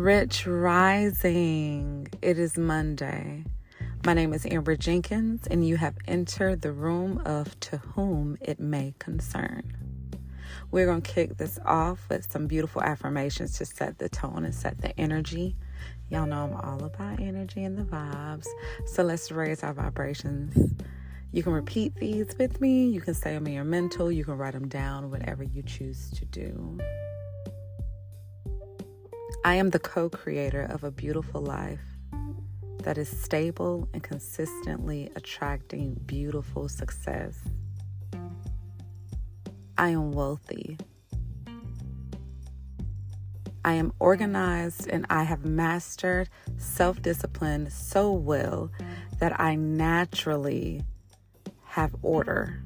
Rich Rising. It is Monday. My name is Amber Jenkins, and you have entered the room of To Whom It May Concern. We're going to kick this off with some beautiful affirmations to set the tone and set the energy. Y'all know I'm all about energy and the vibes. So let's raise our vibrations. You can repeat these with me. You can say them in your mental. You can write them down, whatever you choose to do. I am the co creator of a beautiful life that is stable and consistently attracting beautiful success. I am wealthy. I am organized and I have mastered self discipline so well that I naturally have order.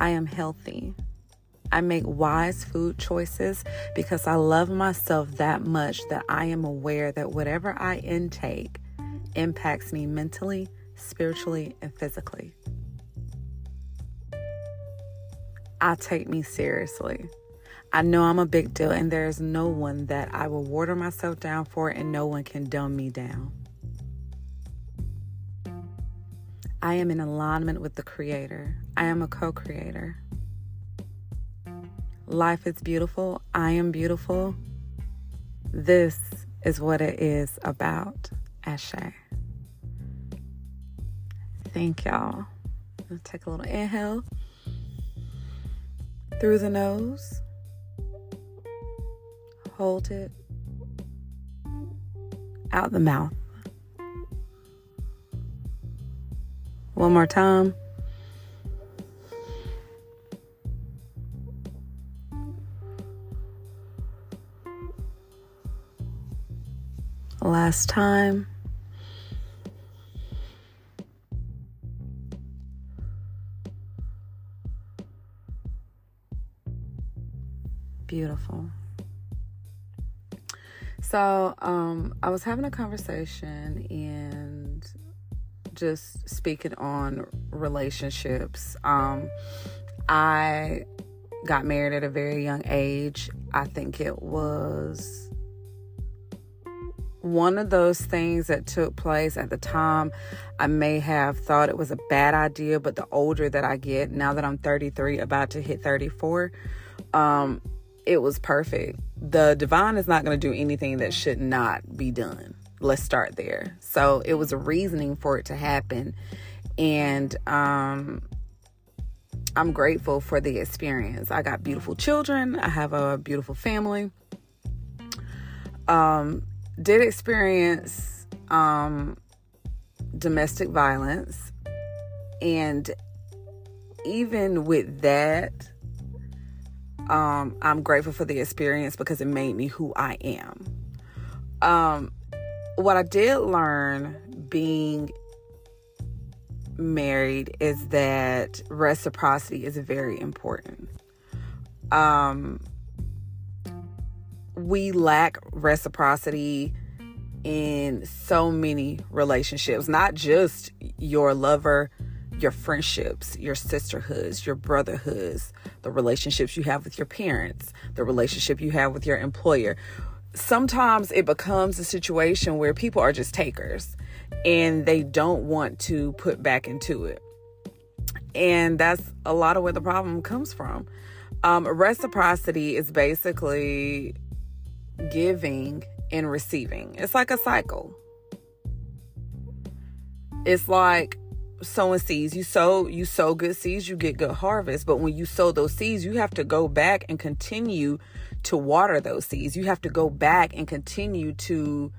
I am healthy. I make wise food choices because I love myself that much that I am aware that whatever I intake impacts me mentally, spiritually, and physically. I take me seriously. I know I'm a big deal, and there is no one that I will water myself down for, and no one can dumb me down. I am in alignment with the Creator. I am a co creator. Life is beautiful. I am beautiful. This is what it is about. Ashe. Thank y'all. I'll take a little inhale through the nose. Hold it out the mouth. One more time. Last time. Beautiful. So, um, I was having a conversation and just speaking on relationships. Um, I got married at a very young age. I think it was one of those things that took place at the time, I may have thought it was a bad idea, but the older that I get, now that I'm 33, about to hit 34, um, it was perfect. The divine is not going to do anything that should not be done. Let's start there. So it was a reasoning for it to happen. And um, I'm grateful for the experience. I got beautiful children, I have a beautiful family. Um, did experience um, domestic violence, and even with that, um, I'm grateful for the experience because it made me who I am. Um, what I did learn being married is that reciprocity is very important. Um, we lack reciprocity in so many relationships, not just your lover, your friendships, your sisterhoods, your brotherhoods, the relationships you have with your parents, the relationship you have with your employer. Sometimes it becomes a situation where people are just takers and they don't want to put back into it. And that's a lot of where the problem comes from. Um, reciprocity is basically giving and receiving. It's like a cycle. It's like sowing seeds. You sow you sow good seeds, you get good harvest. But when you sow those seeds, you have to go back and continue to water those seeds. You have to go back and continue to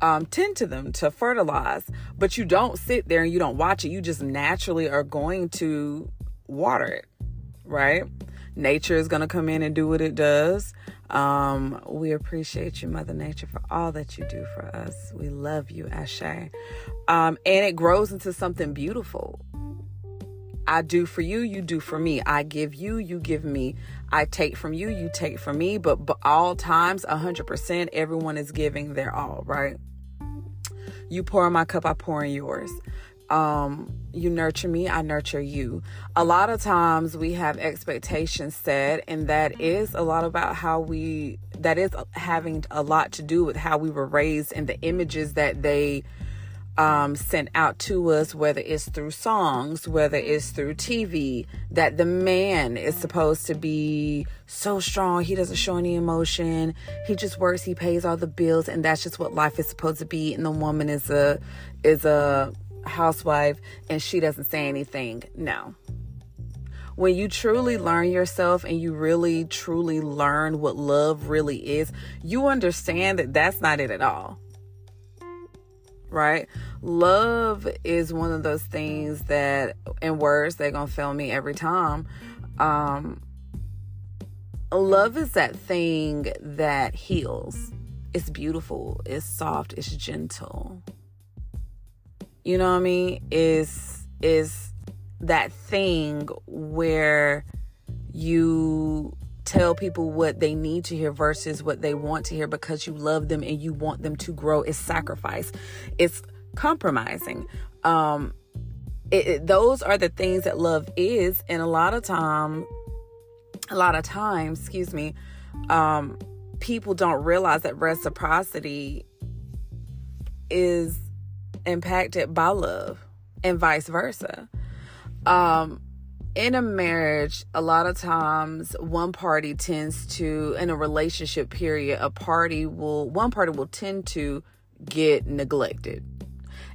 um, tend to them, to fertilize. But you don't sit there and you don't watch it. You just naturally are going to water it, right? Nature is going to come in and do what it does. Um, we appreciate you, Mother Nature, for all that you do for us. We love you, Ashe. Um, and it grows into something beautiful. I do for you, you do for me. I give you, you give me. I take from you, you take from me. But, but all times, 100%, everyone is giving their all, right? You pour in my cup, I pour in yours. um, you nurture me, I nurture you. A lot of times we have expectations set, and that mm-hmm. is a lot about how we, that is having a lot to do with how we were raised and the images that they um, sent out to us, whether it's through songs, whether it's mm-hmm. through TV, that the man is mm-hmm. supposed to be so strong. He doesn't show any emotion. He just works. He pays all the bills, and that's just what life is supposed to be. And the woman is a is a housewife, and she doesn't say anything. No. When you truly learn yourself and you really truly learn what love really is, you understand that that's not it at all right? Love is one of those things that, in words, they're gonna fail me every time. Um, love is that thing that heals. It's beautiful. It's soft. It's gentle. You know what I mean? Is is that thing where you tell people what they need to hear versus what they want to hear because you love them and you want them to grow. is sacrifice. It's compromising. Um, it, it, those are the things that love is, and a lot of time, a lot of times, excuse me, um, people don't realize that reciprocity is impacted by love, and vice versa. Um, in a marriage, a lot of times one party tends to, in a relationship period, a party will, one party will tend to get neglected.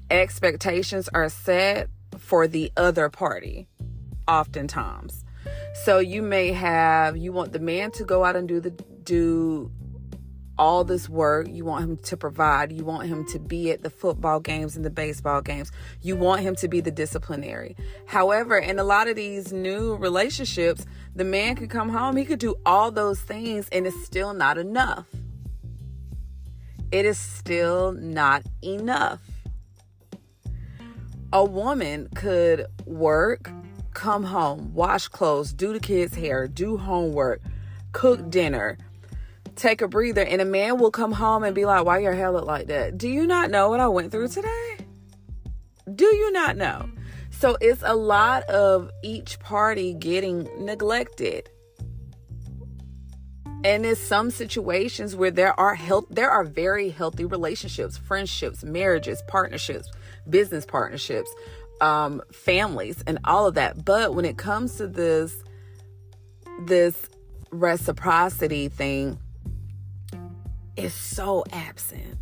Expectations are set for the other party, oftentimes. So you may have, you want the man to go out and do the, do all this work. You want him to provide. You want him to be at the football games and the baseball games. You want him to be the disciplinary. However, in a lot of these new relationships, the man could come home, he could do all those things, and it's still not enough. It is still not enough. A woman could work, come home, wash clothes, do the kids' hair, do homework, cook dinner, take a breather and a man will come home and be like, Why your hair look like that? Do you not know what I went through today? Do you not know? So it's a lot of each party getting neglected. And in some situations where there are health there are very healthy relationships, friendships, marriages, partnerships, business partnerships, um, families, and all of that. But when it comes to this this reciprocity thing, is so absent.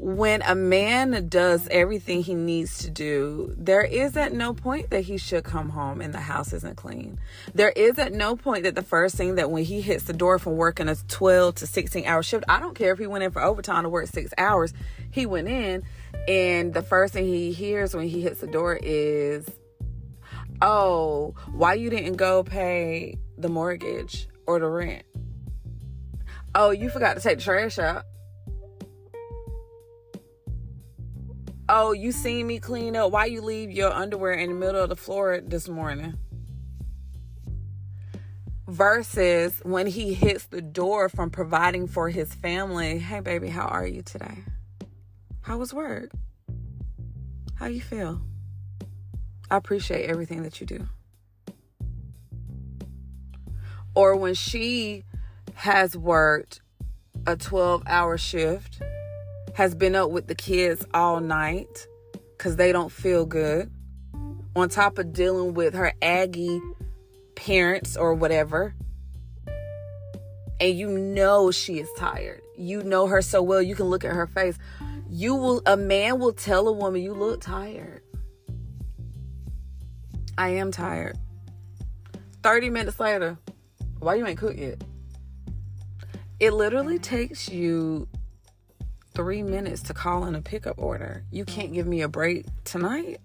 When a man does everything he needs to do, there is at no point that he should come home and the house isn't clean. There is at no point that the first thing that when he hits the door from working a 12 to 16 hour shift, I don't care if he went in for overtime to work six hours, he went in and the first thing he hears when he hits the door is, Oh, why you didn't go pay the mortgage or the rent? Oh, you forgot to take the trash out. Oh, you seen me clean up. Why you leave your underwear in the middle of the floor this morning? Versus when he hits the door from providing for his family. Hey baby, how are you today? How was work? How you feel? I appreciate everything that you do. Or when she has worked a 12 hour shift, has been up with the kids all night because they don't feel good, on top of dealing with her Aggie parents or whatever. And you know she is tired. You know her so well, you can look at her face. You will, a man will tell a woman, You look tired. I am tired. 30 minutes later, why you ain't cooked yet? It literally takes you three minutes to call in a pickup order. You can't give me a break tonight.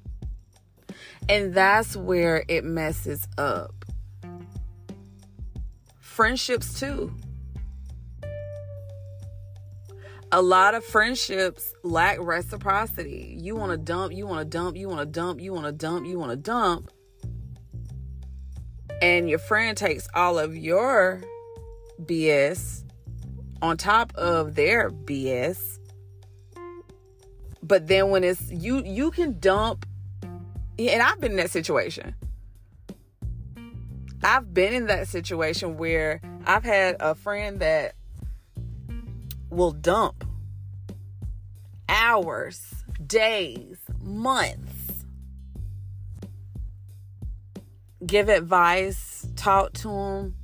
And that's where it messes up. Friendships, too. A lot of friendships lack reciprocity. You want to dump, you want to dump, you want to dump, you want to dump, you want to dump. And your friend takes all of your BS on top of their BS, But then when it's you you can dump and I've been in that situation. I've been in that situation where I've had a friend that will dump hours, days, months, give advice, talk to them.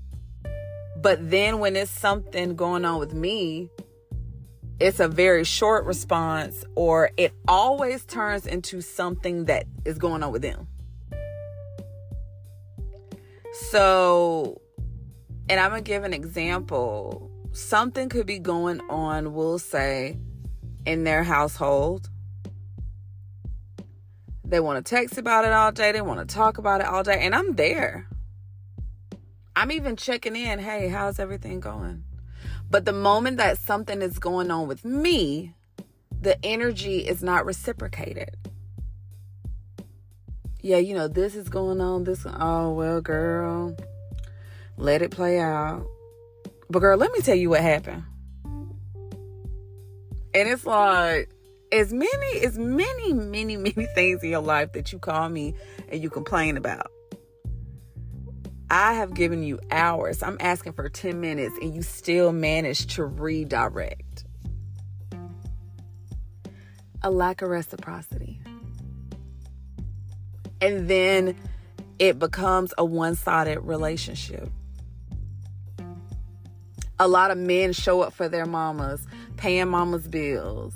But then when it's something going on with me, it's a very short response or it always turns into something that is going on with them. So, and I'm to give an example. Something could be going on, we'll say, in their household. They want to text about it all day, they want to talk about it all day, and I'm there. I'm even checking in. Hey, how's everything going? But the moment that something is going on with me, the energy is not reciprocated. Yeah, you know, this is going on. This, oh, well, girl, let it play out. But, girl, let me tell you what happened. And it's like, as many, as many, many, many things in your life that you call me and you complain about. I have given you hours. I'm asking for 10 minutes and you still manage to redirect. A lack of reciprocity. And then it becomes a one sided relationship. A lot of men show up for their mamas, paying mama's bills,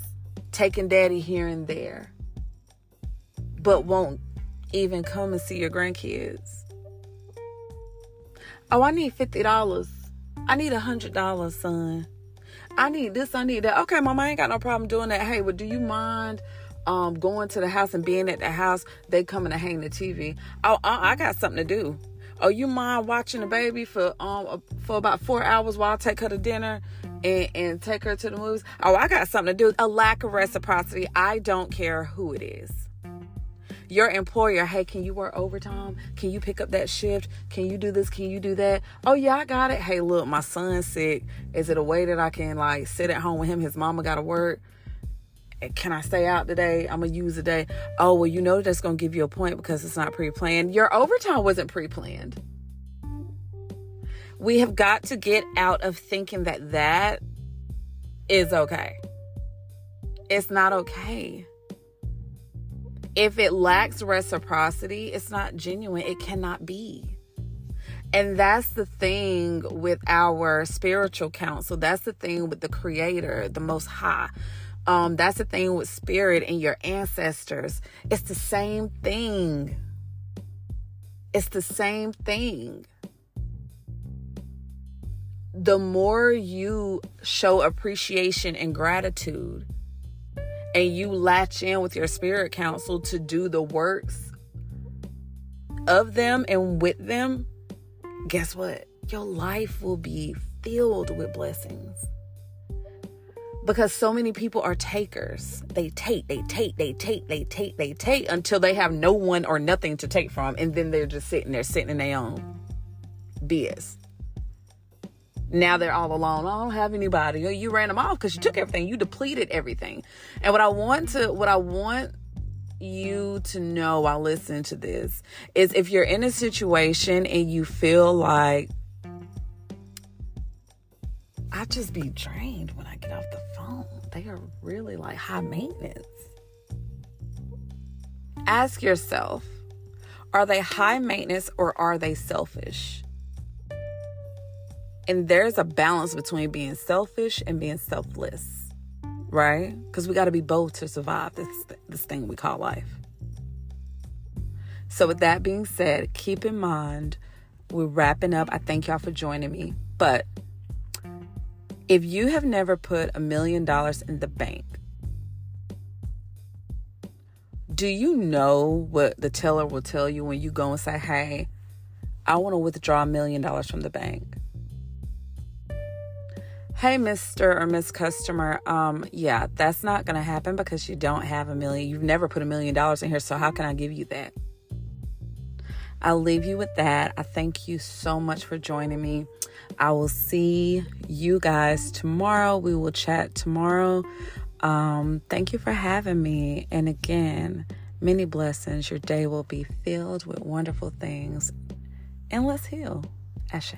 taking daddy here and there, but won't even come and see your grandkids Oh, I need $50. I need $100, son. I need this, I need that. Okay, mama, I ain't got no problem doing that. Hey, well, do you mind um, going to the house and being at the house? They coming to hang the TV. Oh, uh, I got something to do. Oh, you mind watching the baby for um for about four hours while I take her to dinner and, and take her to the movies? Oh, I got something to do. A lack of reciprocity. I don't care who it is your employer, hey, can you work overtime? Can you pick up that shift? Can you do this? Can you do that? Oh yeah, I got it. Hey, look, my son's sick. Is it a way that I can like sit at home with him? His mama got to work. Eh, can I stay out today? I'm gonna use the day. Oh well, you know that's gonna give you a point because it's not pre-planned. Your overtime wasn't pre-planned. We have got to get out of thinking that that is okay. It's not okay if it lacks reciprocity, it's not genuine. It cannot be. And that's the thing with our spiritual counsel. That's the thing with the creator, the most high. Um, that's the thing with spirit and your ancestors. It's the same thing. It's the same thing. The more you show appreciation and gratitude, and you latch in with your spirit counsel to do the works of them and with them, guess what? Your life will be filled with blessings. Because so many people are takers. They take, they take, they take, they take, they take until they have no one or nothing to take from. And then they're just sitting there, sitting in their own BS. Now they're all alone. I don't have anybody. Or you ran them off because you took mm-hmm. everything. You depleted everything. And what I want to, what I want you to know while listening to this is if you're in a situation and you feel like I just be drained when I get off the phone. They are really like high maintenance. Ask yourself, are they high maintenance or are they selfish? And there's a balance between being selfish and being selfless, right? Because we got to be both to survive this this thing we call life. So, with that being said, keep in mind we're wrapping up. I thank y'all for joining me. But if you have never put a million dollars in the bank, do you know what the teller will tell you when you go and say, Hey, I want to withdraw a million dollars from the bank? Hey mr or miss customer um yeah that's not gonna happen because you don't have a million you've never put a million dollars in here so how can i give you that i'll leave you with that i thank you so much for joining me i will see you guys tomorrow we will chat tomorrow Um, thank you for having me. And again, many blessings. Your day will be filled with wonderful things. And let's heal. Ashe.